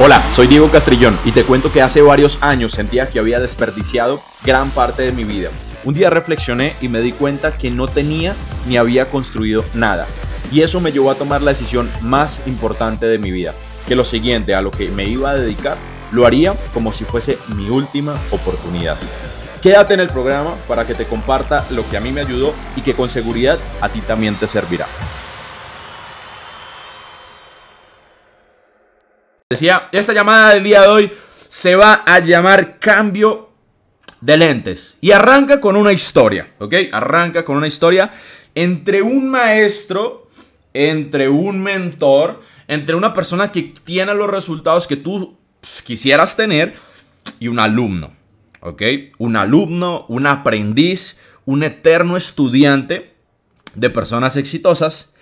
Hola, soy Diego Castrillón y te cuento que hace varios años sentía que había desperdiciado gran parte de mi vida. Un día reflexioné y me di cuenta que no tenía ni había construido nada. Y eso me llevó a tomar la decisión más importante de mi vida, que lo siguiente a lo que me iba a dedicar lo haría como si fuese mi última oportunidad. Quédate en el programa para que te comparta lo que a mí me ayudó y que con seguridad a ti también te servirá. Decía, esta llamada del día de hoy se va a llamar cambio de lentes. Y arranca con una historia, ¿ok? Arranca con una historia entre un maestro, entre un mentor, entre una persona que tiene los resultados que tú pues, quisieras tener y un alumno, ¿ok? Un alumno, un aprendiz, un eterno estudiante de personas exitosas.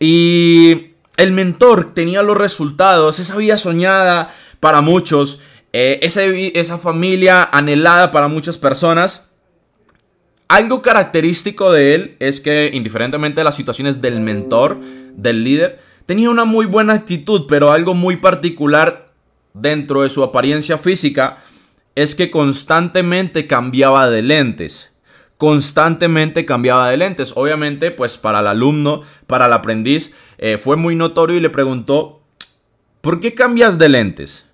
Y el mentor tenía los resultados, esa vida soñada para muchos, eh, esa, esa familia anhelada para muchas personas. Algo característico de él es que, indiferentemente de las situaciones del mentor, del líder, tenía una muy buena actitud, pero algo muy particular dentro de su apariencia física es que constantemente cambiaba de lentes. Constantemente cambiaba de lentes. Obviamente, pues para el alumno, para el aprendiz, eh, fue muy notorio y le preguntó, ¿por qué cambias de lentes?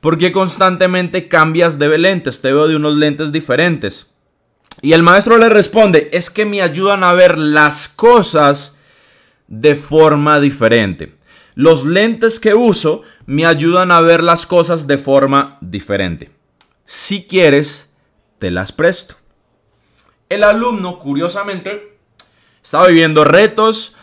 ¿Por qué constantemente cambias de lentes? Te veo de unos lentes diferentes. Y el maestro le responde, es que me ayudan a ver las cosas de forma diferente. Los lentes que uso me ayudan a ver las cosas de forma diferente. Si quieres, te las presto. El alumno, curiosamente, estaba viviendo retos,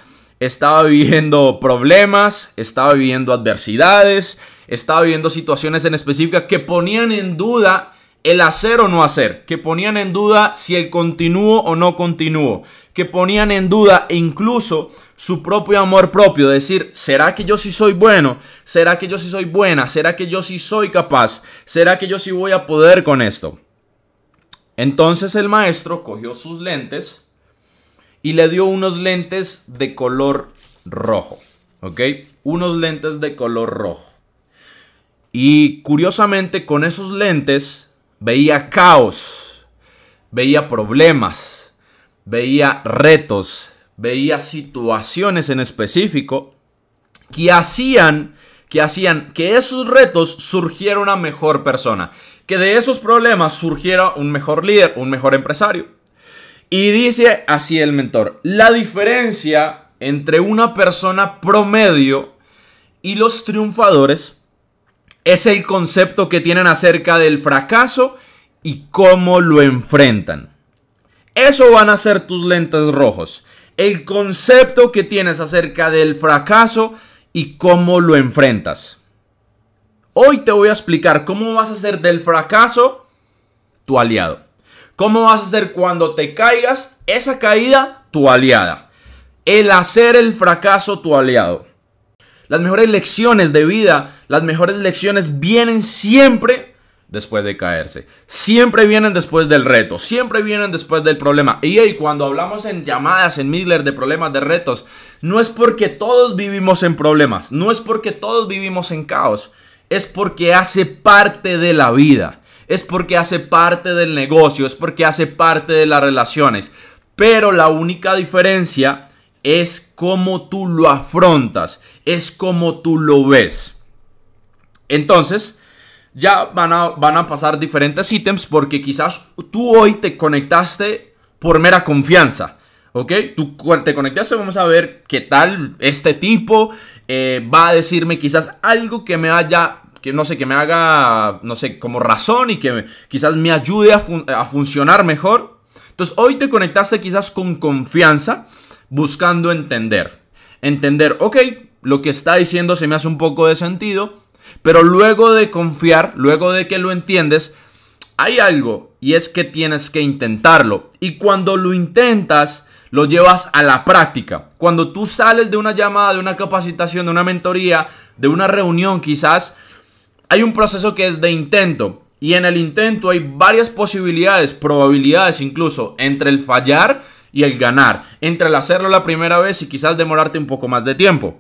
estaba viviendo problemas, estaba viviendo adversidades, estaba viviendo situaciones en específica que ponían en duda el hacer o no hacer, que ponían en duda si el continúo o no continúo, que ponían en duda incluso su propio amor propio, decir, ¿será que yo sí soy bueno? ¿Será que yo sí soy buena? ¿Será que yo sí soy capaz? ¿Será que yo sí voy a poder con esto? Entonces el maestro cogió sus lentes, y le dio unos lentes de color rojo. ¿Ok? Unos lentes de color rojo. Y curiosamente con esos lentes veía caos, veía problemas, veía retos, veía situaciones en específico que hacían que hacían que esos retos surgiera una mejor persona, que de esos problemas surgiera un mejor líder, un mejor empresario. Y dice así el mentor, la diferencia entre una persona promedio y los triunfadores es el concepto que tienen acerca del fracaso y cómo lo enfrentan. Eso van a ser tus lentes rojos. El concepto que tienes acerca del fracaso y cómo lo enfrentas. Hoy te voy a explicar cómo vas a hacer del fracaso tu aliado. ¿Cómo vas a hacer cuando te caigas? Esa caída, tu aliada. El hacer el fracaso, tu aliado. Las mejores lecciones de vida, las mejores lecciones vienen siempre después de caerse. Siempre vienen después del reto, siempre vienen después del problema. Y cuando hablamos en llamadas, en Miller, de problemas, de retos, no es porque todos vivimos en problemas, no es porque todos vivimos en caos, es porque hace parte de la vida es porque hace parte del negocio, es porque hace parte de las relaciones. Pero la única diferencia es cómo tú lo afrontas, es cómo tú lo ves. Entonces, ya van a, van a pasar diferentes ítems porque quizás tú hoy te conectaste por mera confianza. ¿Ok? Tú te conectaste, vamos a ver qué tal este tipo eh, va a decirme quizás algo que me haya que no sé, que me haga, no sé, como razón y que quizás me ayude a, a funcionar mejor. Entonces hoy te conectaste quizás con confianza, buscando entender. Entender, ok, lo que está diciendo se me hace un poco de sentido, pero luego de confiar, luego de que lo entiendes, hay algo y es que tienes que intentarlo. Y cuando lo intentas, lo llevas a la práctica. Cuando tú sales de una llamada, de una capacitación, de una mentoría, de una reunión, quizás hay un proceso que es de intento. Y en el intento hay varias posibilidades, probabilidades incluso, entre el fallar y el ganar. Entre el hacerlo la primera vez y quizás demorarte un poco más de tiempo.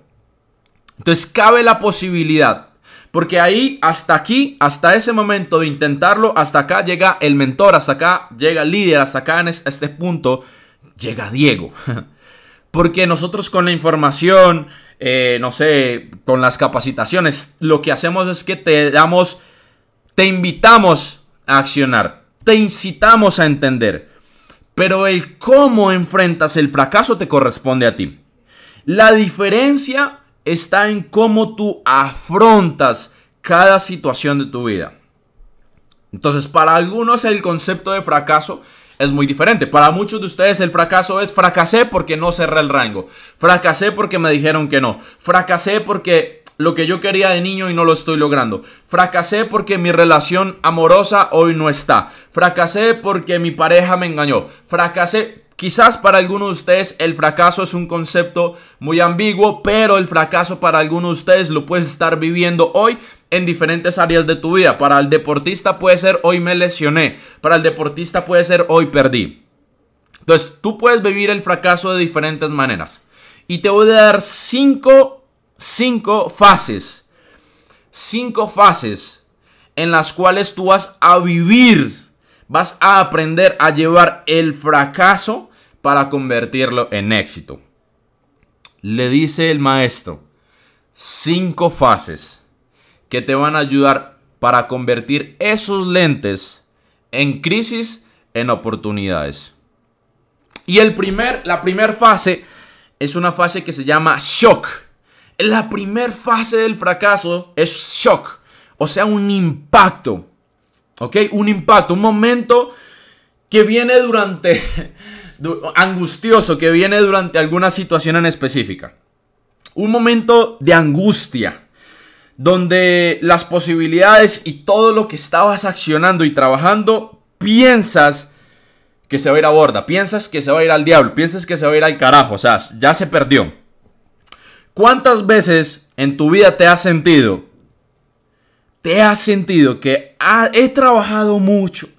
Entonces cabe la posibilidad. Porque ahí, hasta aquí, hasta ese momento de intentarlo, hasta acá llega el mentor, hasta acá llega el líder, hasta acá en este punto llega Diego. Porque nosotros con la información, eh, no sé, con las capacitaciones, lo que hacemos es que te damos, te invitamos a accionar, te incitamos a entender. Pero el cómo enfrentas el fracaso te corresponde a ti. La diferencia está en cómo tú afrontas cada situación de tu vida. Entonces, para algunos el concepto de fracaso es muy diferente. Para muchos de ustedes el fracaso es fracasé porque no cerré el rango. Fracasé porque me dijeron que no. Fracasé porque lo que yo quería de niño y no lo estoy logrando. Fracasé porque mi relación amorosa hoy no está. Fracasé porque mi pareja me engañó. Fracasé Quizás para algunos de ustedes el fracaso es un concepto muy ambiguo, pero el fracaso para algunos de ustedes lo puedes estar viviendo hoy en diferentes áreas de tu vida. Para el deportista puede ser hoy me lesioné, para el deportista puede ser hoy perdí. Entonces tú puedes vivir el fracaso de diferentes maneras. Y te voy a dar cinco, cinco fases, cinco fases en las cuales tú vas a vivir Vas a aprender a llevar el fracaso para convertirlo en éxito. Le dice el maestro, cinco fases que te van a ayudar para convertir esos lentes en crisis en oportunidades. Y el primer, la primera fase es una fase que se llama shock. La primera fase del fracaso es shock, o sea, un impacto. ¿Ok? Un impacto, un momento que viene durante, angustioso, que viene durante alguna situación en específica. Un momento de angustia, donde las posibilidades y todo lo que estabas accionando y trabajando, piensas que se va a ir a borda, piensas que se va a ir al diablo, piensas que se va a ir al carajo, o sea, ya se perdió. ¿Cuántas veces en tu vida te has sentido te has sentido que he trabajado mucho,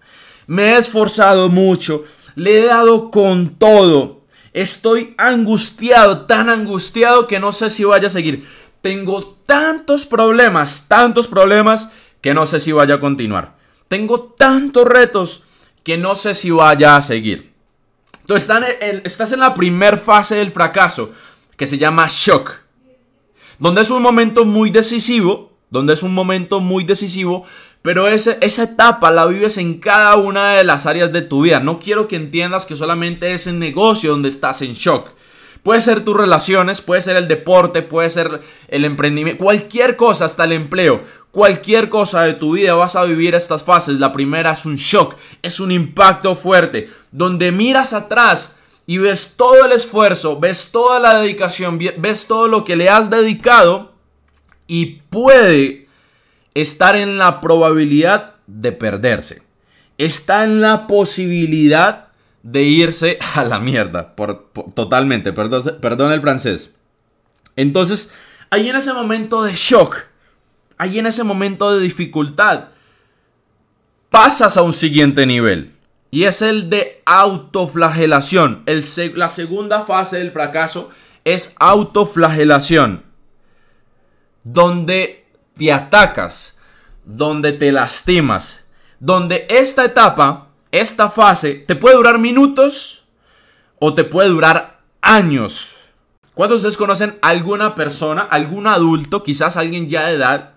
me he esforzado mucho, le he dado con todo, estoy angustiado, tan angustiado que no sé si vaya a seguir. Tengo tantos problemas, tantos problemas que no sé si vaya a continuar. Tengo tantos retos que no sé si vaya a seguir. Entonces estás en la primera fase del fracaso que se llama shock, donde es un momento muy decisivo donde es un momento muy decisivo, pero esa etapa la vives en cada una de las áreas de tu vida. No quiero que entiendas que solamente es el negocio donde estás en shock. Puede ser tus relaciones, puede ser el deporte, puede ser el emprendimiento, cualquier cosa, hasta el empleo, cualquier cosa de tu vida vas a vivir estas fases. La primera es un shock, es un impacto fuerte, donde miras atrás y ves todo el esfuerzo, ves toda la dedicación, ves todo lo que le has dedicado y puede estar en la probabilidad de perderse. Está en la posibilidad de irse a la mierda. Por, totalmente, perdón, perdón el francés. Entonces, ahí en ese momento de shock, ahí en ese momento de dificultad, pasas a un siguiente nivel. Y es el de autoflagelación. El, la segunda fase del fracaso es autoflagelación donde te atacas, donde te lastimas, donde esta etapa, esta fase, te puede durar minutos o te puede durar años. ¿Cuántos de ustedes conocen alguna persona, algún adulto, quizás alguien ya de edad,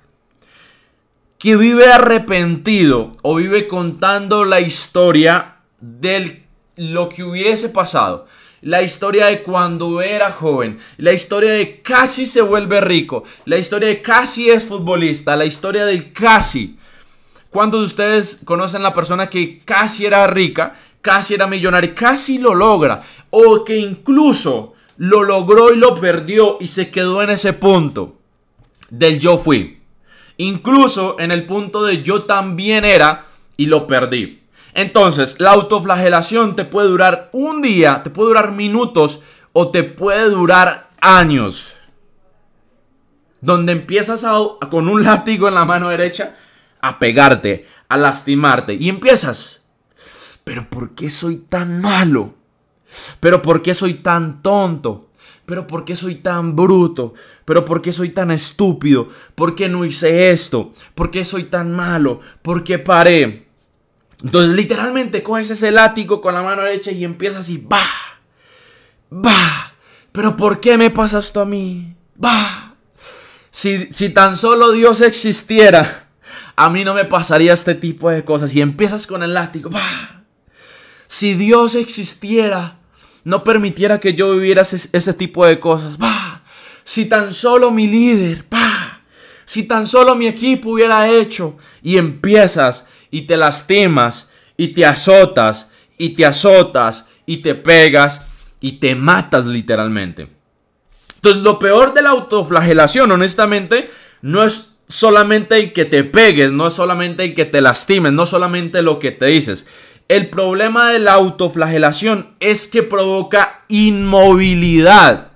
que vive arrepentido o vive contando la historia de lo que hubiese pasado? la historia de cuando era joven, la historia de casi se vuelve rico, la historia de casi es futbolista, la historia del casi. ¿Cuántos de ustedes conocen la persona que casi era rica, casi era millonaria, casi lo logra? O que incluso lo logró y lo perdió y se quedó en ese punto del yo fui. Incluso en el punto de yo también era y lo perdí. Entonces, la autoflagelación te puede durar un día, te puede durar minutos o te puede durar años. Donde empiezas con un látigo en la mano derecha a pegarte, a lastimarte. Y empiezas. Pero ¿por qué soy tan malo? ¿Pero por qué soy tan tonto? pero ¿por qué soy tan bruto? ¿Pero por qué soy tan estúpido? ¿Por qué no hice esto? ¿Por qué soy tan malo? ¿Por qué paré? Entonces literalmente coges ese látigo con la mano derecha y empiezas así, va, va, pero ¿por qué me pasa esto a mí? Va. Si, si tan solo Dios existiera, a mí no me pasaría este tipo de cosas. Y empiezas con el látigo, va. Si Dios existiera, no permitiera que yo viviera ese, tipo de cosas. Va. Si tan solo mi líder, va. Si tan solo mi equipo hubiera hecho. Y empiezas y te lastimas y te azotas y te azotas y te pegas y te matas literalmente. Entonces lo peor de la autoflagelación, honestamente, no es solamente el que te pegues, no es solamente el que te lastimes, no solamente lo que te dices. El problema de la autoflagelación es que provoca inmovilidad.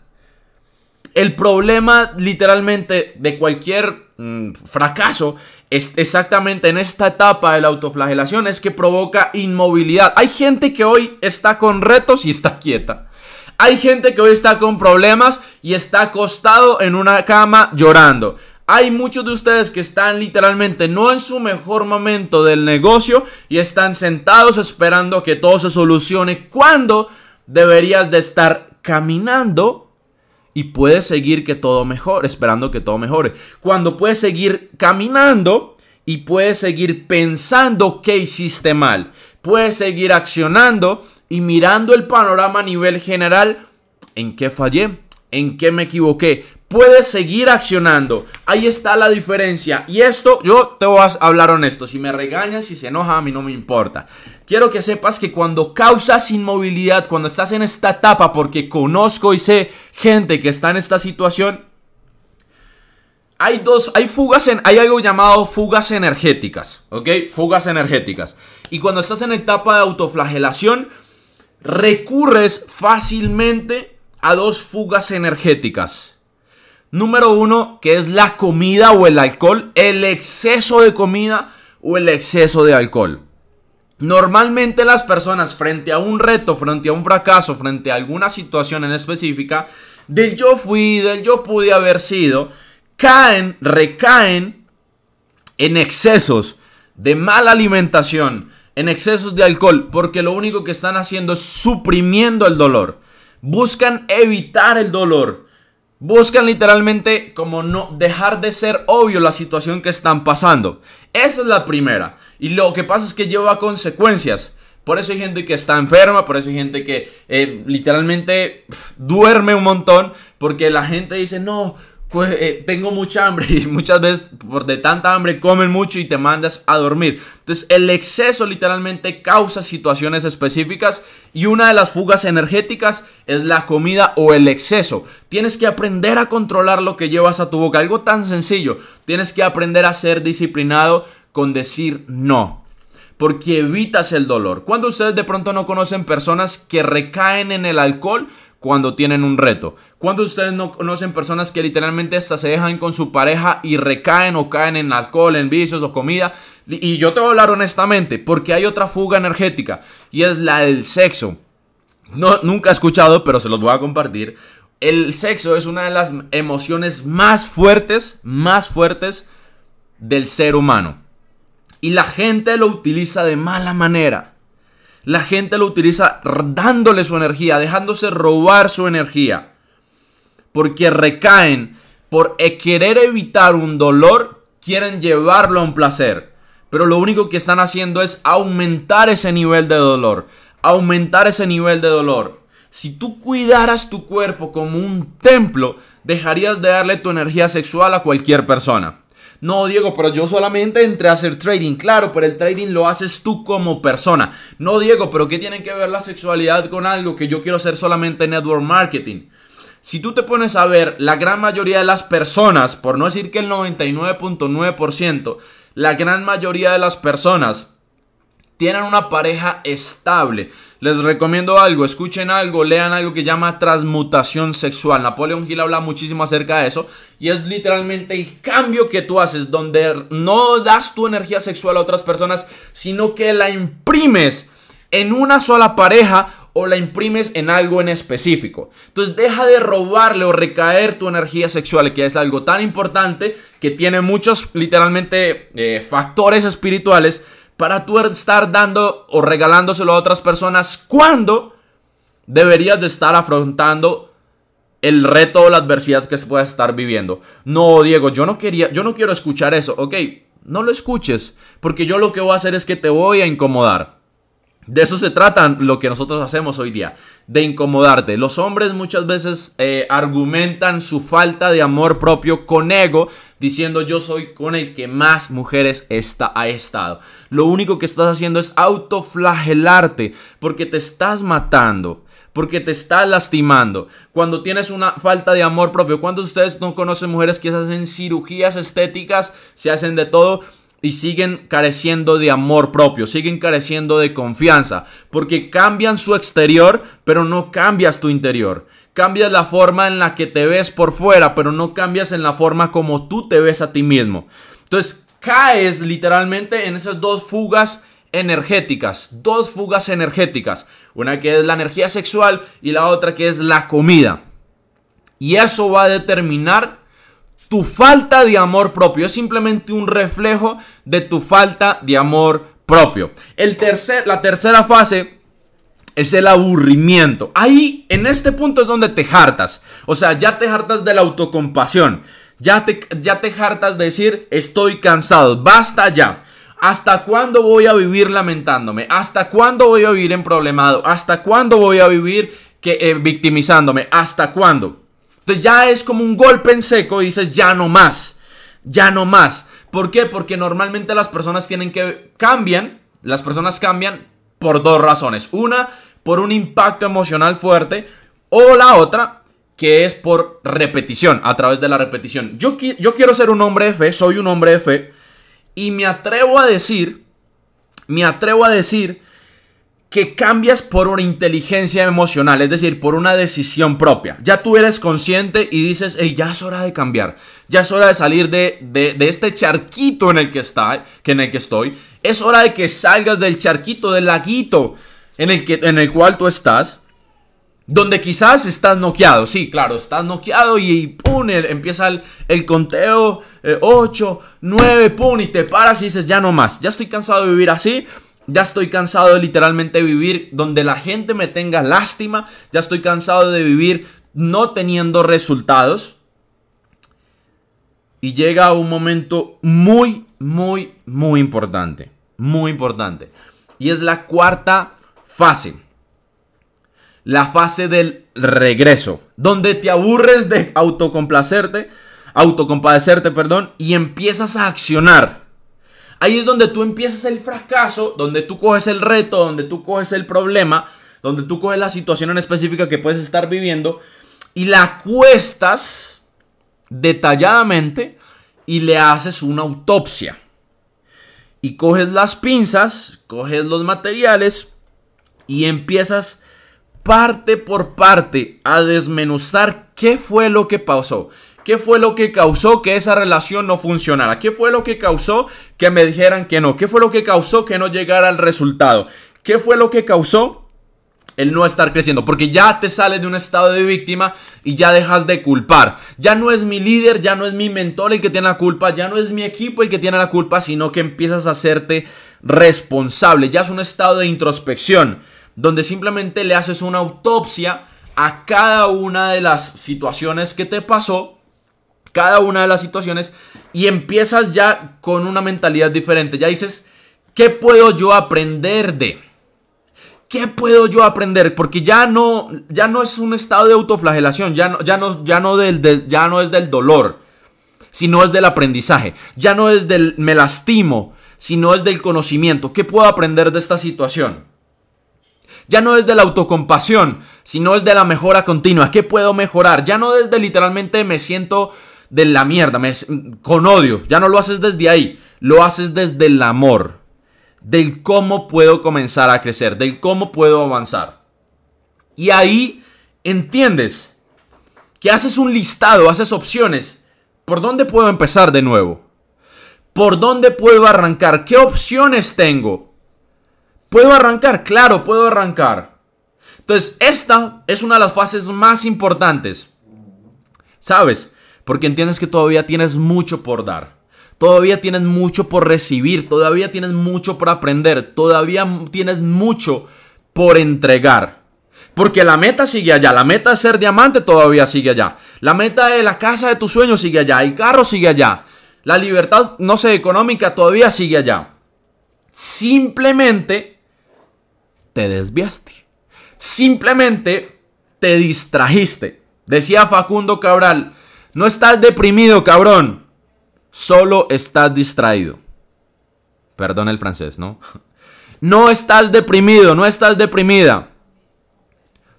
El problema literalmente de cualquier mm, fracaso es exactamente en esta etapa de la autoflagelación es que provoca inmovilidad. Hay gente que hoy está con retos y está quieta. Hay gente que hoy está con problemas y está acostado en una cama llorando. Hay muchos de ustedes que están literalmente no en su mejor momento del negocio y están sentados esperando que todo se solucione cuando deberías de estar caminando y puedes seguir que todo mejore, esperando que todo mejore. Cuando puedes seguir caminando y puedes seguir pensando que hiciste mal. Puedes seguir accionando y mirando el panorama a nivel general, ¿en qué fallé? ¿En qué me equivoqué? Puedes seguir accionando. Ahí está la diferencia. Y esto, yo te voy a hablar honesto. Si me regañas, si se enoja, a mí no me importa. Quiero que sepas que cuando causas inmovilidad, cuando estás en esta etapa, porque conozco y sé gente que está en esta situación, hay dos, hay fugas, en, hay algo llamado fugas energéticas, ¿ok? Fugas energéticas. Y cuando estás en etapa de autoflagelación, recurres fácilmente a dos fugas energéticas. Número uno, que es la comida o el alcohol, el exceso de comida o el exceso de alcohol. Normalmente las personas frente a un reto, frente a un fracaso, frente a alguna situación en específica, del yo fui, del yo pude haber sido, caen, recaen en excesos de mala alimentación, en excesos de alcohol, porque lo único que están haciendo es suprimiendo el dolor. Buscan evitar el dolor. Buscan literalmente como no dejar de ser obvio la situación que están pasando. Esa es la primera. Y lo que pasa es que lleva consecuencias. Por eso hay gente que está enferma, por eso hay gente que eh, literalmente duerme un montón, porque la gente dice, no, pues, eh, tengo mucha hambre y muchas veces por de tanta hambre comen mucho y te mandas a dormir. Entonces el exceso literalmente causa situaciones específicas y una de las fugas energéticas es la comida o el exceso. Tienes que aprender a controlar lo que llevas a tu boca, algo tan sencillo. Tienes que aprender a ser disciplinado con decir no. Porque evitas el dolor. Cuando ustedes de pronto no conocen personas que recaen en el alcohol cuando tienen un reto. Cuando ustedes no conocen personas que literalmente hasta se dejan con su pareja y recaen o caen en alcohol, en vicios o comida. Y yo te voy a hablar honestamente, porque hay otra fuga energética y es la del sexo. No, nunca he escuchado, pero se los voy a compartir. El sexo es una de las emociones más fuertes, más fuertes del ser humano. Y la gente lo utiliza de mala manera. La gente lo utiliza dándole su energía, dejándose robar su energía. Porque recaen por e-, querer evitar un dolor, quieren llevarlo a un placer. Pero lo único que están haciendo es aumentar ese nivel de dolor. Aumentar ese nivel de dolor. Si tú cuidaras tu cuerpo como un templo, dejarías de darle tu energía sexual a cualquier persona. No, Diego, pero yo solamente entré a hacer trading. Claro, pero el trading lo haces tú como persona. No, Diego, pero ¿qué tiene que ver la sexualidad con algo que yo quiero hacer solamente network marketing? Si tú te pones a ver, la gran mayoría de las personas, por no decir que el 99.9%, la gran mayoría de las personas tienen una pareja estable. Les recomiendo algo, escuchen algo, lean algo que llama transmutación sexual. Napoleón Hill habla muchísimo acerca de eso y es literalmente el cambio que tú haces donde no das tu energía sexual a otras personas, sino que la imprimes en una sola pareja o la imprimes en algo en específico. Entonces deja de robarle o recaer tu energía sexual, que es algo tan importante que tiene muchos literalmente eh, factores espirituales para tú estar dando o regalándoselo a otras personas cuando deberías de estar afrontando el reto o la adversidad que se pueda estar viviendo. No, Diego, yo no quería, yo no quiero escuchar eso. Ok, no lo escuches, porque yo lo que voy a hacer es que te voy a incomodar. De eso se trata lo que nosotros hacemos hoy día, de incomodarte. Los hombres muchas veces eh, argumentan su falta de amor propio con ego, diciendo yo soy con el que más mujeres está, ha estado. Lo único que estás haciendo es autoflagelarte, porque te estás matando porque te estás lastimando. Cuando tienes una falta de amor propio, cuando ustedes no conocen mujeres que se hacen cirugías estéticas, se hacen de todo y siguen careciendo de amor propio, siguen careciendo de confianza, porque cambian su exterior, pero no cambias tu interior. Cambias la forma en la que te ves por fuera, pero no cambias en la forma como tú te ves a ti mismo. Entonces caes literalmente en esas dos fugas energéticas, dos fugas energéticas, una que es la energía sexual y la otra que es la comida. Y eso va a determinar tu falta de amor propio. Es simplemente un reflejo de tu falta de amor propio. El tercer, la tercera fase es el aburrimiento. Ahí, en este punto es donde te hartas. O sea, ya te hartas de la autocompasión. Ya te, ya te hartas de decir, estoy cansado. Basta ya. ¿Hasta cuándo voy a vivir lamentándome? ¿Hasta cuándo voy a vivir en problemado? ¿Hasta cuándo voy a vivir que, eh, victimizándome? ¿Hasta cuándo? Entonces ya es como un golpe en seco y dices, ya no más, ya no más. ¿Por qué? Porque normalmente las personas tienen que cambian, las personas cambian por dos razones. Una, por un impacto emocional fuerte o la otra, que es por repetición, a través de la repetición. Yo, yo quiero ser un hombre de fe, soy un hombre de fe y me atrevo a decir, me atrevo a decir que cambias por una inteligencia emocional, es decir, por una decisión propia. Ya tú eres consciente y dices, hey, ya es hora de cambiar, ya es hora de salir de, de, este charquito en el que está, que en el que estoy. Es hora de que salgas del charquito, del laguito en el, que, en el cual tú estás. Donde quizás estás noqueado, sí, claro, estás noqueado y, pum, empieza el, conteo 8, eh, 9, pum, y te paras y dices, ya no más, ya estoy cansado de vivir así, ya estoy cansado de literalmente vivir donde la gente me tenga lástima. Ya estoy cansado de vivir no teniendo resultados. Y llega un momento muy, muy, muy importante. Muy importante. Y es la cuarta fase. La fase del regreso. Donde te aburres de autocomplacerte. Autocompadecerte, perdón. Y empiezas a accionar Ahí es donde tú empiezas el fracaso, donde tú coges el reto, donde tú coges el problema, donde tú coges la situación en específica que puedes estar viviendo y la cuestas detalladamente y le haces una autopsia. Y coges las pinzas, coges los materiales y empiezas parte por parte a desmenuzar qué fue lo que pasó. ¿Qué fue lo que causó que esa relación no funcionara? ¿Qué fue lo que causó que me dijeran que no? ¿Qué fue lo que causó que no llegara al resultado? ¿Qué fue lo que causó el no estar creciendo? Porque ya te sales de un estado de víctima y ya dejas de culpar. Ya no es mi líder, ya no es mi mentor el que tiene la culpa, ya no es mi equipo el que tiene la culpa, sino que empiezas a hacerte responsable. Ya es un estado de introspección donde simplemente le haces una autopsia a cada una de las situaciones que te pasó cada una de las situaciones y empiezas ya con una mentalidad diferente. Ya dices, ¿qué puedo yo aprender de? ¿Qué puedo yo aprender? Porque ya no, ya no es un estado de autoflagelación, ya no, ya no, ya no, del, ya no es del dolor, sino es del aprendizaje. Ya no es del me lastimo, sino es del conocimiento. ¿Qué puedo aprender de esta situación? Ya no es de la autocompasión, sino es de la mejora continua. ¿Qué puedo mejorar? Ya no desde literalmente me siento de la mierda, con odio. Ya no lo haces desde ahí, lo haces desde el amor. Del cómo puedo comenzar a crecer, del cómo puedo avanzar. Y ahí entiendes que haces un listado, haces opciones. ¿Por dónde puedo empezar de nuevo? ¿Por dónde puedo arrancar? ¿Qué opciones tengo? ¿Puedo arrancar? Claro, puedo arrancar. Entonces, esta es una de las fases más importantes. ¿Sabes? Porque entiendes que todavía tienes mucho por dar. Todavía tienes mucho por recibir. Todavía tienes mucho por aprender. Todavía tienes mucho por entregar. Porque la meta sigue allá. La meta de ser diamante todavía sigue allá. La meta de la casa de tus sueños sigue allá. El carro sigue allá. La libertad, no sé, económica todavía sigue allá. Simplemente te desviaste. Simplemente te distrajiste. Decía Facundo Cabral, no estás deprimido, cabrón. Solo estás distraído. Perdón el francés, ¿no? No estás deprimido, no estás deprimida.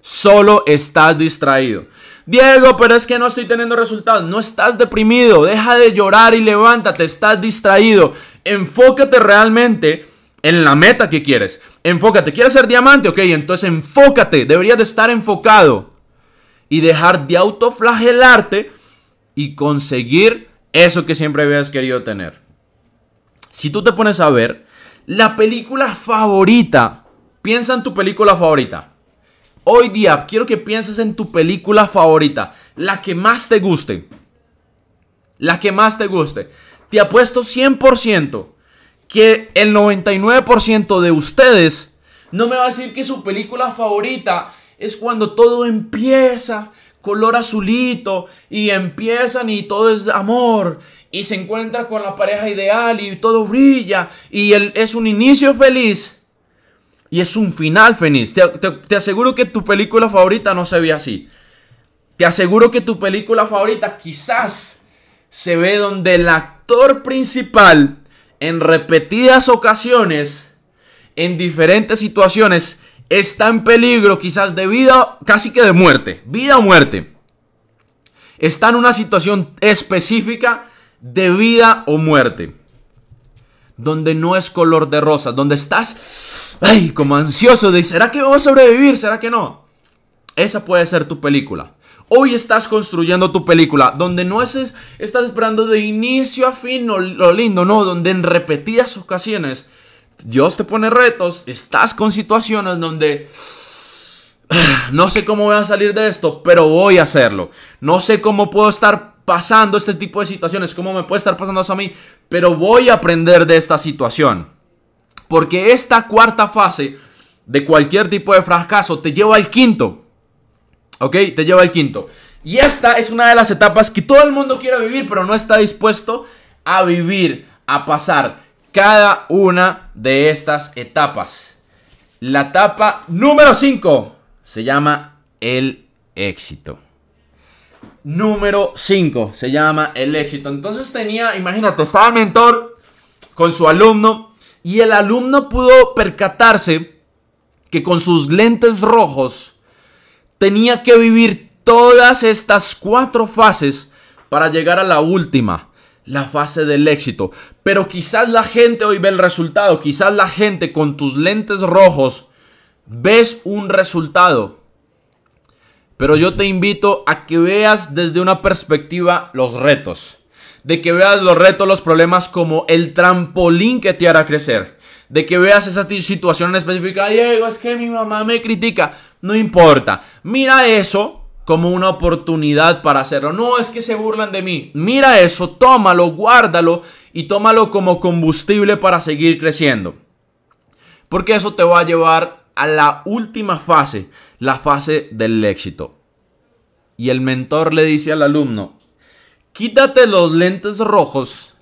Solo estás distraído. Diego, pero es que no estoy teniendo resultados. No estás deprimido. Deja de llorar y levántate. Estás distraído. Enfócate realmente en la meta que quieres. Enfócate. ¿Quieres ser diamante? Ok, entonces enfócate. Deberías de estar enfocado. Y dejar de autoflagelarte y conseguir eso que siempre habías querido tener. Si tú te pones a ver, la película favorita. Piensa en tu película favorita. Hoy día quiero que pienses en tu película favorita, la que más te guste. La que más te guste. Te apuesto 100% que el 99% de ustedes no me va a decir que su película favorita es cuando todo empieza color azulito y empiezan y todo es amor y se encuentra con la pareja ideal y todo brilla y es un inicio feliz y es un final feliz. Te, aseguro que tu película favorita no se ve así. Te aseguro que tu película favorita quizás se ve donde el actor principal en repetidas ocasiones, en diferentes situaciones, está en peligro quizás de vida, casi que de muerte, vida o muerte. Está en una situación específica de vida o muerte donde no es color de rosa, donde estás, ay, como ansioso de, ¿será que vamos a sobrevivir? ¿Será que no? Esa puede ser tu película. Hoy estás construyendo tu película, donde no es, estás esperando de inicio a fin lo, lo lindo, no, donde en repetidas ocasiones Dios te pone retos, estás con situaciones donde no sé cómo voy a salir de esto, pero voy a hacerlo. No sé cómo puedo estar pasando este tipo de situaciones, cómo me puede estar pasando eso a mí, pero voy a aprender de esta situación. Porque esta cuarta fase de cualquier tipo de fracaso te lleva al quinto. ¿Ok? Te lleva al quinto. Y esta es una de las etapas que todo el mundo quiere vivir, pero no está dispuesto a vivir, a pasar cada una de estas etapas. La etapa número 5 se llama el éxito número 5. Se llama el éxito. Entonces tenía, imagínate, estaba el mentor con su alumno y el alumno pudo percatarse que con sus lentes rojos tenía que vivir todas estas cuatro fases para llegar a la última, la fase del éxito. Pero quizás la gente hoy ve el resultado, quizás la gente con tus lentes rojos ves un resultado pero yo te invito a que veas desde una perspectiva los retos. De que veas los retos, los problemas como el trampolín que te hará crecer. De que veas esa situación específica. Diego, es que mi mamá me critica. No importa. Mira eso como una oportunidad para hacerlo. No es que se burlan de mí. Mira eso, tómalo, guárdalo y tómalo como combustible para seguir creciendo. Porque eso te va a llevar a la última fase, la fase del éxito. Y el mentor le dice al alumno, quítate los lentes rojos,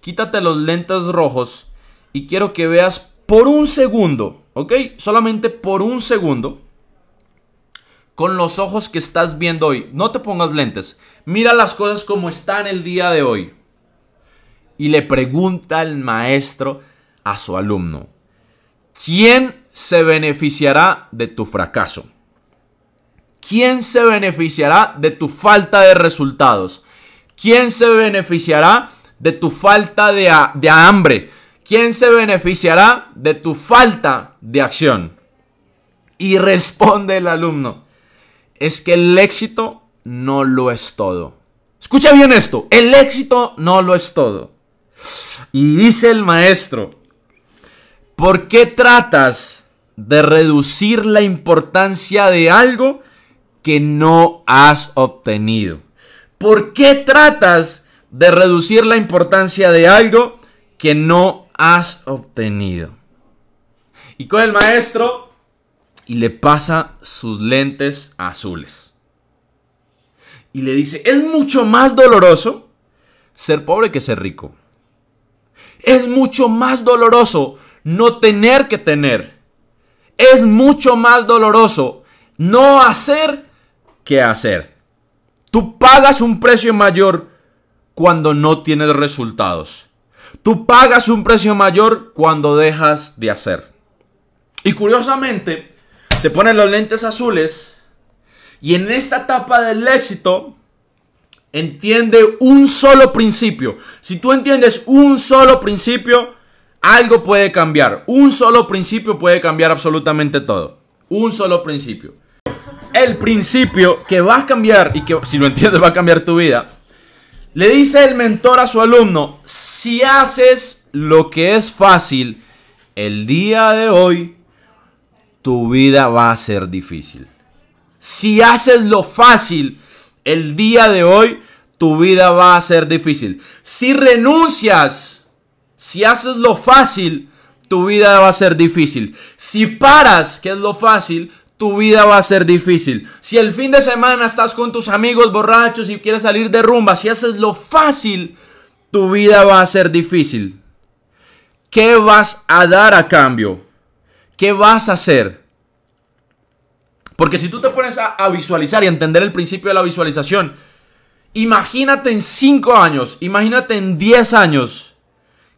quítate los lentes rojos y quiero que veas por un segundo, ¿ok? Solamente por un segundo, con los ojos que estás viendo hoy. No te pongas lentes, mira las cosas como están el día de hoy. Y le pregunta el maestro a su alumno, ¿quién se beneficiará de tu fracaso? ¿Quién se beneficiará de tu falta de resultados? ¿Quién se beneficiará de tu falta de, de, hambre? ¿Quién se beneficiará de tu falta de acción? Y responde el alumno, es que el éxito no lo es todo. Escucha bien esto, el éxito no lo es todo. Y dice el maestro, ¿por qué tratas de reducir la importancia de algo que no has obtenido? ¿Por qué tratas de reducir la importancia de algo que no has obtenido? Y con el maestro y le pasa sus lentes azules. Y le dice, es mucho más doloroso ser pobre que ser rico. Es mucho más doloroso no tener que tener. Es mucho más doloroso no hacer que hacer. Tú pagas un precio mayor cuando no tienes resultados. Tú pagas un precio mayor cuando dejas de hacer. Y curiosamente, se ponen los lentes azules y en esta etapa del éxito entiende un solo principio. Si tú entiendes un solo principio, algo puede cambiar. Un solo principio puede cambiar absolutamente todo. Un solo principio. El principio que va a cambiar y que si lo entiendes va a cambiar tu vida. Le dice el mentor a su alumno, si haces lo que es fácil el día de hoy, tu vida va a ser difícil. Si haces lo fácil el día de hoy, tu vida va a ser difícil. Si renuncias, si haces lo fácil, tu vida va a ser difícil. Si paras, que es lo fácil, tu vida va a ser difícil. Si el fin de semana estás con tus amigos borrachos y quieres salir de rumba, si haces lo fácil, tu vida va a ser difícil. ¿Qué vas a dar a cambio? ¿Qué vas a hacer? Porque si tú te pones a, visualizar y a entender el principio de la visualización, Imagínate en 5 años, imagínate en 10 años,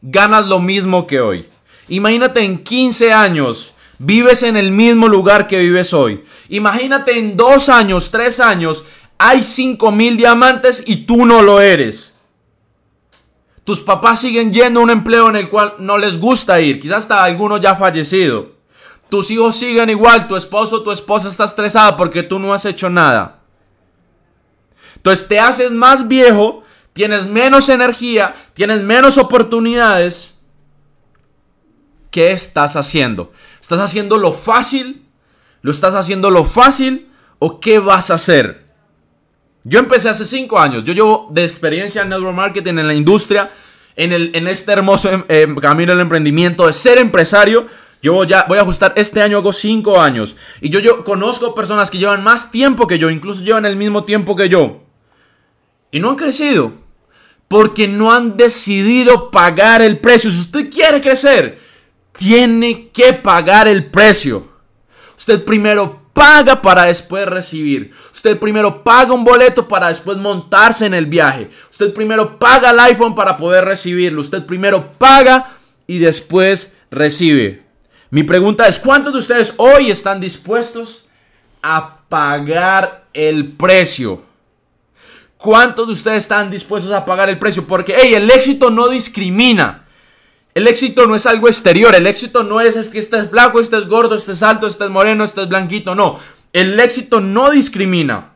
ganas lo mismo que hoy. Imagínate en 15 años, vives en el mismo lugar que vives hoy. Imagínate en 2 años, 3 años, hay 5 mil diamantes y tú no lo eres. Tus papás siguen yendo a un empleo en el cual no les gusta ir, quizás hasta alguno ya fallecido. Tus hijos siguen igual, tu esposo o tu esposa está estresada porque tú no has hecho nada. Entonces te haces más viejo, tienes menos energía, tienes menos oportunidades. ¿Qué estás haciendo? ¿Estás haciendo lo fácil? ¿Lo estás haciendo lo fácil? ¿O qué vas a hacer? Yo empecé hace cinco años. Yo llevo de experiencia en network marketing, en la industria, en, el, en este hermoso em, em, camino del emprendimiento, de ser empresario. Yo ya voy a ajustar, este año hago cinco años. Y yo, yo conozco personas que llevan más tiempo que yo, incluso llevan el mismo tiempo que yo. Y no han crecido. Porque no han decidido pagar el precio. Si usted quiere crecer, tiene que pagar el precio. Usted primero paga para después recibir. Usted primero paga un boleto para después montarse en el viaje. Usted primero paga el iPhone para poder recibirlo. Usted primero paga y después recibe. Mi pregunta es, ¿cuántos de ustedes hoy están dispuestos a pagar el precio? ¿Cuántos de ustedes están dispuestos a pagar el precio? Porque, hey, el éxito no discrimina. El éxito no es algo exterior. El éxito no es, es que estés flaco, estés gordo, estés alto, estés moreno, estés blanquito. No. El éxito no discrimina.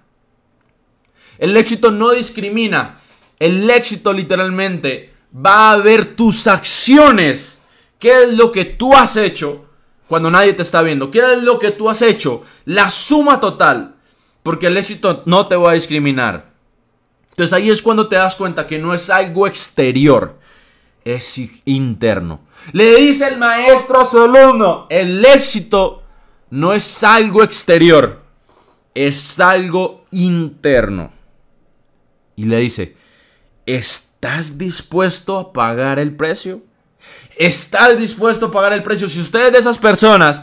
El éxito no discrimina. El éxito literalmente va a ver tus acciones. ¿Qué es lo que tú has hecho cuando nadie te está viendo? ¿Qué es lo que tú has hecho? La suma total. Porque el éxito no te va a discriminar. Entonces ahí es cuando te das cuenta que no es algo exterior, es interno. Le dice el maestro a su alumno, el éxito no es algo exterior, es algo interno. Y le dice, ¿estás dispuesto a pagar el precio? ¿Estás dispuesto a pagar el precio? Si usted es de esas personas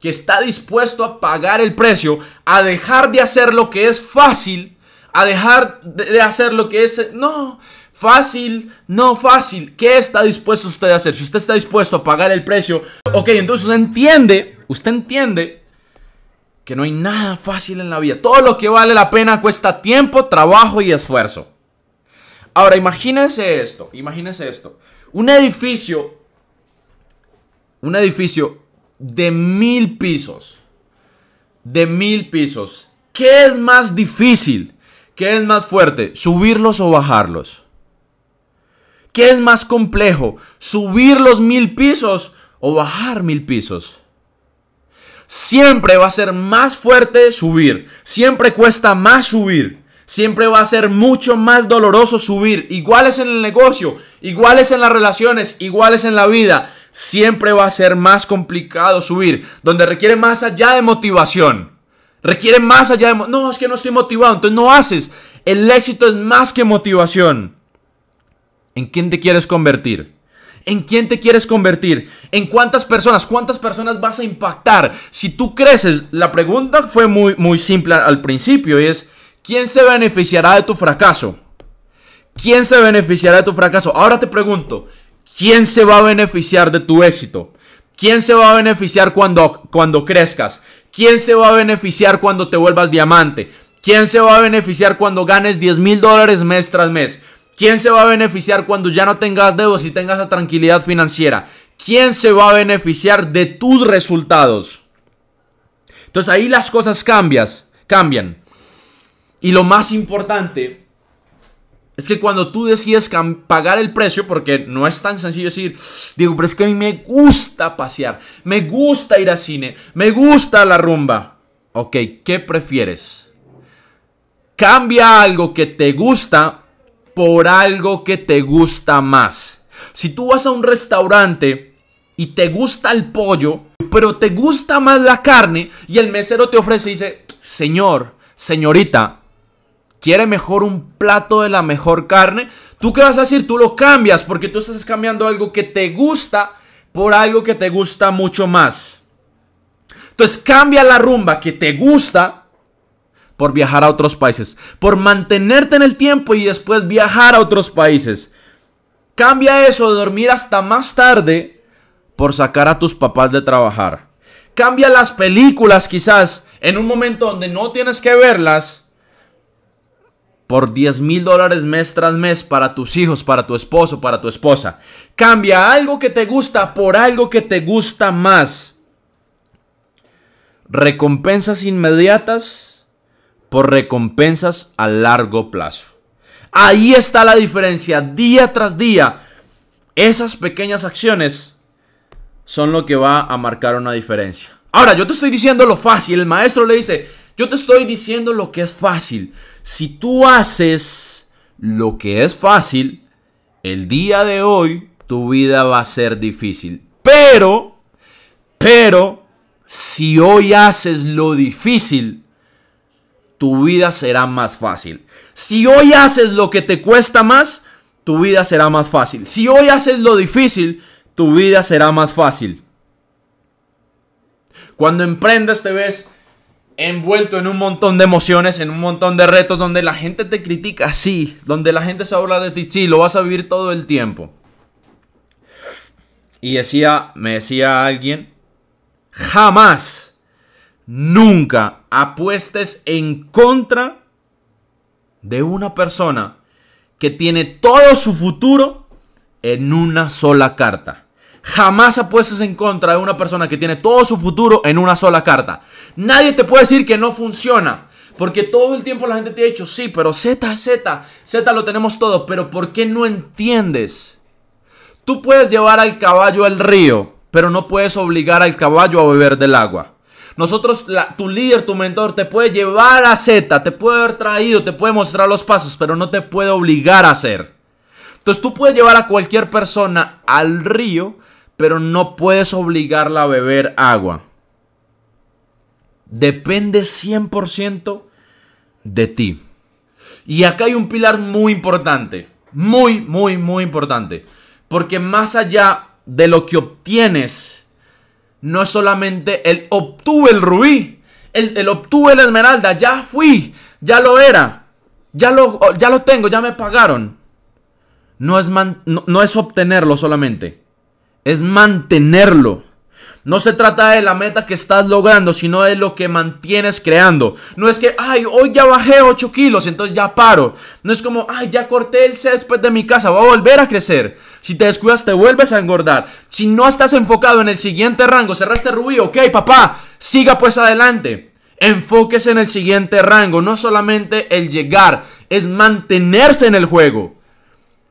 que está dispuesto a pagar el precio, a dejar de hacer lo que es fácil, a dejar de hacer lo que es... No, fácil, no fácil. ¿Qué está dispuesto usted a hacer? Si usted está dispuesto a pagar el precio, ok, entonces usted entiende, usted entiende que no hay nada fácil en la vida. Todo lo que vale la pena cuesta tiempo, trabajo y esfuerzo. Ahora, imagínense esto, imagínense esto. Un edificio, un edificio de mil pisos, de mil pisos. ¿Qué es más difícil? ¿Qué es más fuerte? ¿Subirlos o bajarlos? ¿Qué es más complejo? ¿Subir los mil pisos o bajar mil pisos? siempre va a ser más fuerte subir. Siempre cuesta más subir. Siempre va a ser mucho más doloroso subir. Iguales en el negocio, iguales en las relaciones, iguales en la vida. Siempre va a ser más complicado subir. Donde requiere más allá de motivación. Requiere más allá de... No, es que no estoy motivado. Entonces no haces. El éxito es más que motivación. ¿En quién te quieres convertir? ¿En quién te quieres convertir? ¿En cuántas personas? ¿Cuántas personas vas a impactar? Si tú creces, la pregunta fue muy, muy simple al principio y es, ¿quién se beneficiará de tu fracaso? ¿Quién se beneficiará de tu fracaso? Ahora te pregunto, ¿quién se va a beneficiar de tu éxito? ¿Quién se va a beneficiar cuando, cuando crezcas? ¿Quién se va a beneficiar cuando te vuelvas diamante? ¿Quién se va a beneficiar cuando ganes 10 mil dólares mes tras mes? ¿Quién se va a beneficiar cuando ya no tengas deudas y tengas la tranquilidad financiera? ¿Quién se va a beneficiar de tus resultados? Entonces ahí las cosas cambias, cambian. Y lo más importante es que cuando tú decides pagar el precio, porque no es tan sencillo decir, digo, pero es que a mí me gusta pasear, me gusta ir al cine, me gusta la rumba. Ok, ¿qué prefieres? Cambia algo que te gusta por algo que te gusta más. Si tú vas a un restaurante y te gusta el pollo, pero te gusta más la carne y el mesero te ofrece y dice, señor, señorita, ¿quiere mejor un plato de la mejor carne? ¿Tú qué vas a decir? Tú lo cambias porque tú estás cambiando algo que te gusta por algo que te gusta mucho más. Entonces cambia la rumba que te gusta por viajar a otros países, por mantenerte en el tiempo y después viajar a otros países. Cambia eso de dormir hasta más tarde por sacar a tus papás de trabajar. Cambia las películas quizás en un momento donde no tienes que verlas por 10 mil dólares mes tras mes para tus hijos, para tu esposo, para tu esposa. Cambia algo que te gusta por algo que te gusta más. Recompensas inmediatas por recompensas a largo plazo. Ahí está la diferencia, día tras día. Esas pequeñas acciones son lo que va a marcar una diferencia. Ahora, yo te estoy diciendo lo fácil. El maestro le dice, yo te estoy diciendo lo que es fácil. Si tú haces lo que es fácil, el día de hoy tu vida va a ser difícil. Pero, pero, si hoy haces lo difícil, tu vida será más fácil. Si hoy haces lo que te cuesta más, tu vida será más fácil. Si hoy haces lo difícil, tu vida será más fácil. Cuando emprendes te ves envuelto en un montón de emociones, en un montón de retos donde la gente te critica, sí, donde la gente se habla de ti, sí, lo vas a vivir todo el tiempo. Y decía, me decía alguien, jamás Nunca apuestes en contra de una persona que tiene todo su futuro en una sola carta. Jamás apuestes en contra de una persona que tiene todo su futuro en una sola carta. Nadie te puede decir que no funciona. Porque todo el tiempo la gente te ha dicho, sí, pero Z, Z, Z lo tenemos todo. Pero ¿por qué no entiendes? Tú puedes llevar al caballo al río, pero no puedes obligar al caballo a beber del agua. Nosotros, tu líder, tu mentor, te puede llevar a Z, te puede haber traído, te puede mostrar los pasos, pero no te puede obligar a hacer. Entonces tú puedes llevar a cualquier persona al río, pero no puedes obligarla a beber agua. Depende 100% de ti. Y acá hay un pilar muy importante. Muy, muy, muy importante. Porque más allá de lo que obtienes no es solamente el obtuve el rubí, el, obtuve la esmeralda, ya fui, ya lo era, ya lo, ya lo tengo, ya me pagaron. No es, no es obtenerlo solamente, es mantenerlo. No se trata de la meta que estás logrando, sino de lo que mantienes creando. No es que, ay, hoy ya bajé 8 kilos, entonces ya paro. No es como, ay, ya corté el césped de mi casa, voy a volver a crecer. Si te descuidas, te vuelves a engordar. Si no estás enfocado en el siguiente rango, cerraste rubí, ok, papá, siga pues adelante. Enfóquese en el siguiente rango, no solamente el llegar, es mantenerse en el juego.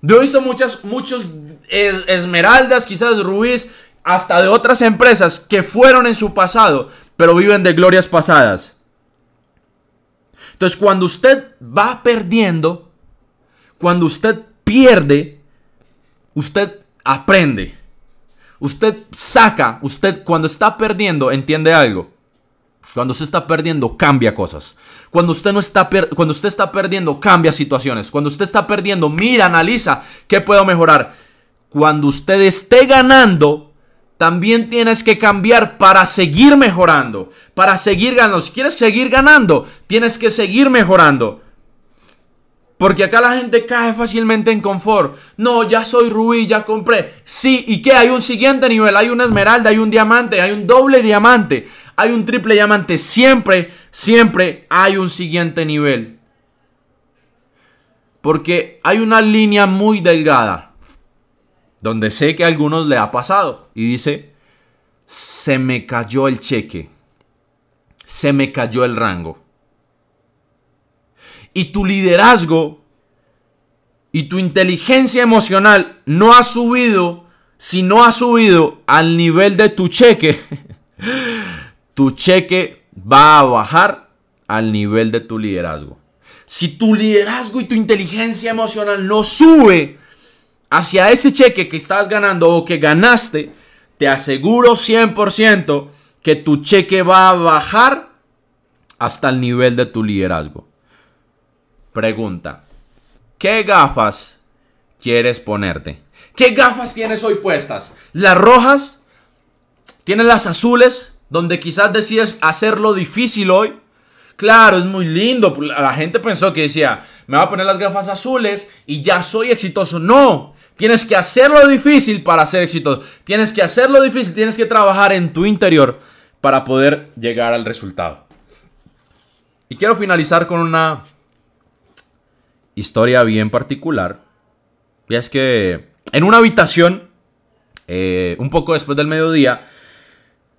Yo he visto muchas, muchos esmeraldas, quizás rubíes, hasta de otras empresas que fueron en su pasado pero viven de glorias pasadas. Entonces, cuando usted va perdiendo, cuando usted pierde, usted aprende. Usted saca, usted cuando está perdiendo, entiende algo. Cuando usted está perdiendo, cambia cosas. Cuando usted, no está cuando usted está perdiendo, cambia situaciones. Cuando usted está perdiendo, mira, analiza qué puedo mejorar. Cuando usted esté ganando, también tienes que cambiar para seguir mejorando. Para seguir ganando. Si quieres seguir ganando, tienes que seguir mejorando. Porque acá la gente cae fácilmente en confort. No, ya soy rubí, ya compré. Sí, ¿y qué? Hay un siguiente nivel. Hay una esmeralda, hay un diamante, hay un doble diamante, hay un triple diamante. Siempre, siempre hay un siguiente nivel. Porque hay una línea muy delgada. Donde sé que a algunos le ha pasado. Y dice, se me cayó el cheque. Se me cayó el rango y tu liderazgo y tu inteligencia emocional no ha subido, si no ha subido al nivel de tu cheque, tu cheque va a bajar al nivel de tu liderazgo. Si tu liderazgo y tu inteligencia emocional no sube hacia ese cheque que estás ganando o que ganaste, te aseguro 100% que tu cheque va a bajar hasta el nivel de tu liderazgo. Pregunta, ¿qué gafas quieres ponerte? ¿Qué gafas tienes hoy puestas? ¿Las rojas? ¿Tienes las azules? Donde quizás decides hacerlo difícil hoy. Claro, es muy lindo. La gente pensó que decía, me voy a poner las gafas azules y ya soy exitoso. No, tienes que hacerlo difícil para ser exitoso. Tienes que hacerlo difícil, tienes que trabajar en tu interior para poder llegar al resultado. Y quiero finalizar con una historia bien particular. Y es que en una habitación, eh, un poco después del mediodía,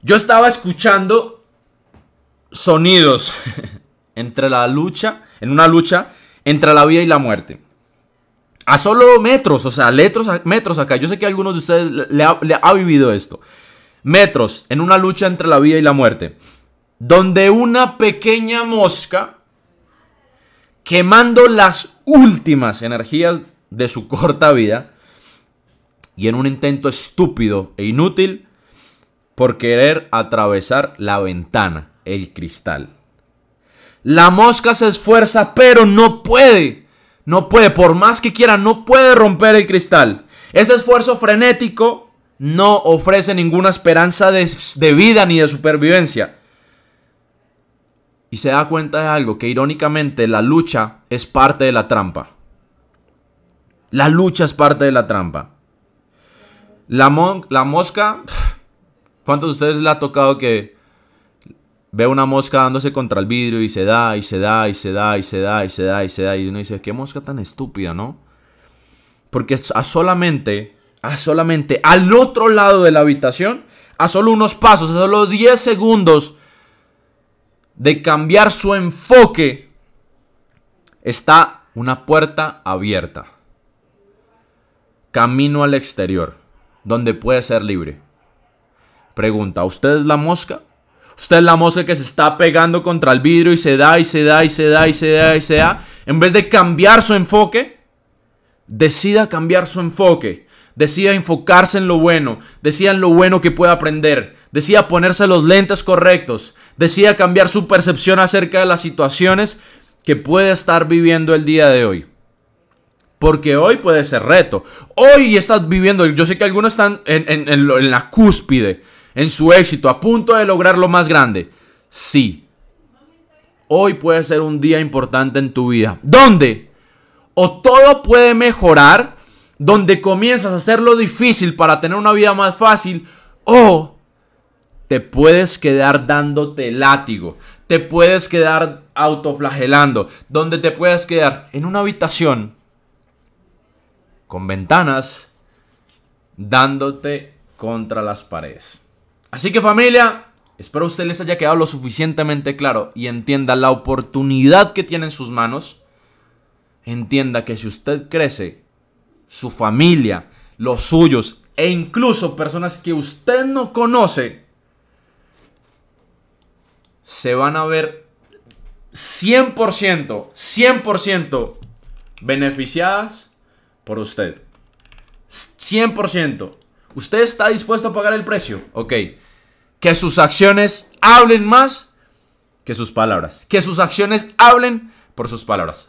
yo estaba escuchando sonidos entre la lucha, en una lucha entre la vida y la muerte. A solo metros, o sea, metros, acá. Yo sé que algunos de ustedes le ha vivido esto. Metros en una lucha entre la vida y la muerte. Donde una pequeña mosca quemando las últimas energías de su corta vida y en un intento estúpido e inútil por querer atravesar la ventana, el cristal. La mosca se esfuerza pero no puede, no puede, por más que quiera, no puede romper el cristal. Ese esfuerzo frenético no ofrece ninguna esperanza de, de vida ni de supervivencia y se da cuenta de algo, que irónicamente la lucha es parte de la trampa. La lucha es parte de la trampa. La, la mosca, ¿cuántos de ustedes le ha tocado que ve una mosca dándose contra el vidrio y se da y se da y se da y se da y se da y se da y uno dice, qué mosca tan estúpida, ¿no? Porque a solamente, a solamente al otro lado de la habitación, a solo unos pasos, a solo 10 segundos de cambiar su enfoque, está una puerta abierta. Camino al exterior, donde puede ser libre. Pregunta, ¿usted es la mosca? ¿Usted es la mosca que se está pegando contra el vidrio y se da y se da y se da y se da y se da? En vez de cambiar su enfoque, decida cambiar su enfoque. Decida enfocarse en lo bueno. Decida en lo bueno que pueda aprender. Decida ponerse los lentes correctos decida cambiar su percepción acerca de las situaciones que puede estar viviendo el día de hoy. Porque hoy puede ser reto. Hoy estás viviendo, yo sé que algunos están en, en la cúspide, en su éxito, a punto de lograr lo más grande. Sí. Hoy puede ser un día importante en tu vida. ¿Dónde? O todo puede mejorar, donde comienzas a hacerlo difícil para tener una vida más fácil, o te puedes quedar dándote látigo, te puedes quedar autoflagelando, donde te puedes quedar en una habitación con ventanas dándote contra las paredes. Así que familia, espero a usted les haya quedado lo suficientemente claro y entienda la oportunidad que tiene en sus manos. Entienda que si usted crece, su familia, los suyos e incluso personas que usted no conoce, se van a ver 100%, 100% beneficiadas por usted. 100%. ¿Usted está dispuesto a pagar el precio? Ok. Que sus acciones hablen más que sus palabras. Que sus acciones hablen por sus palabras.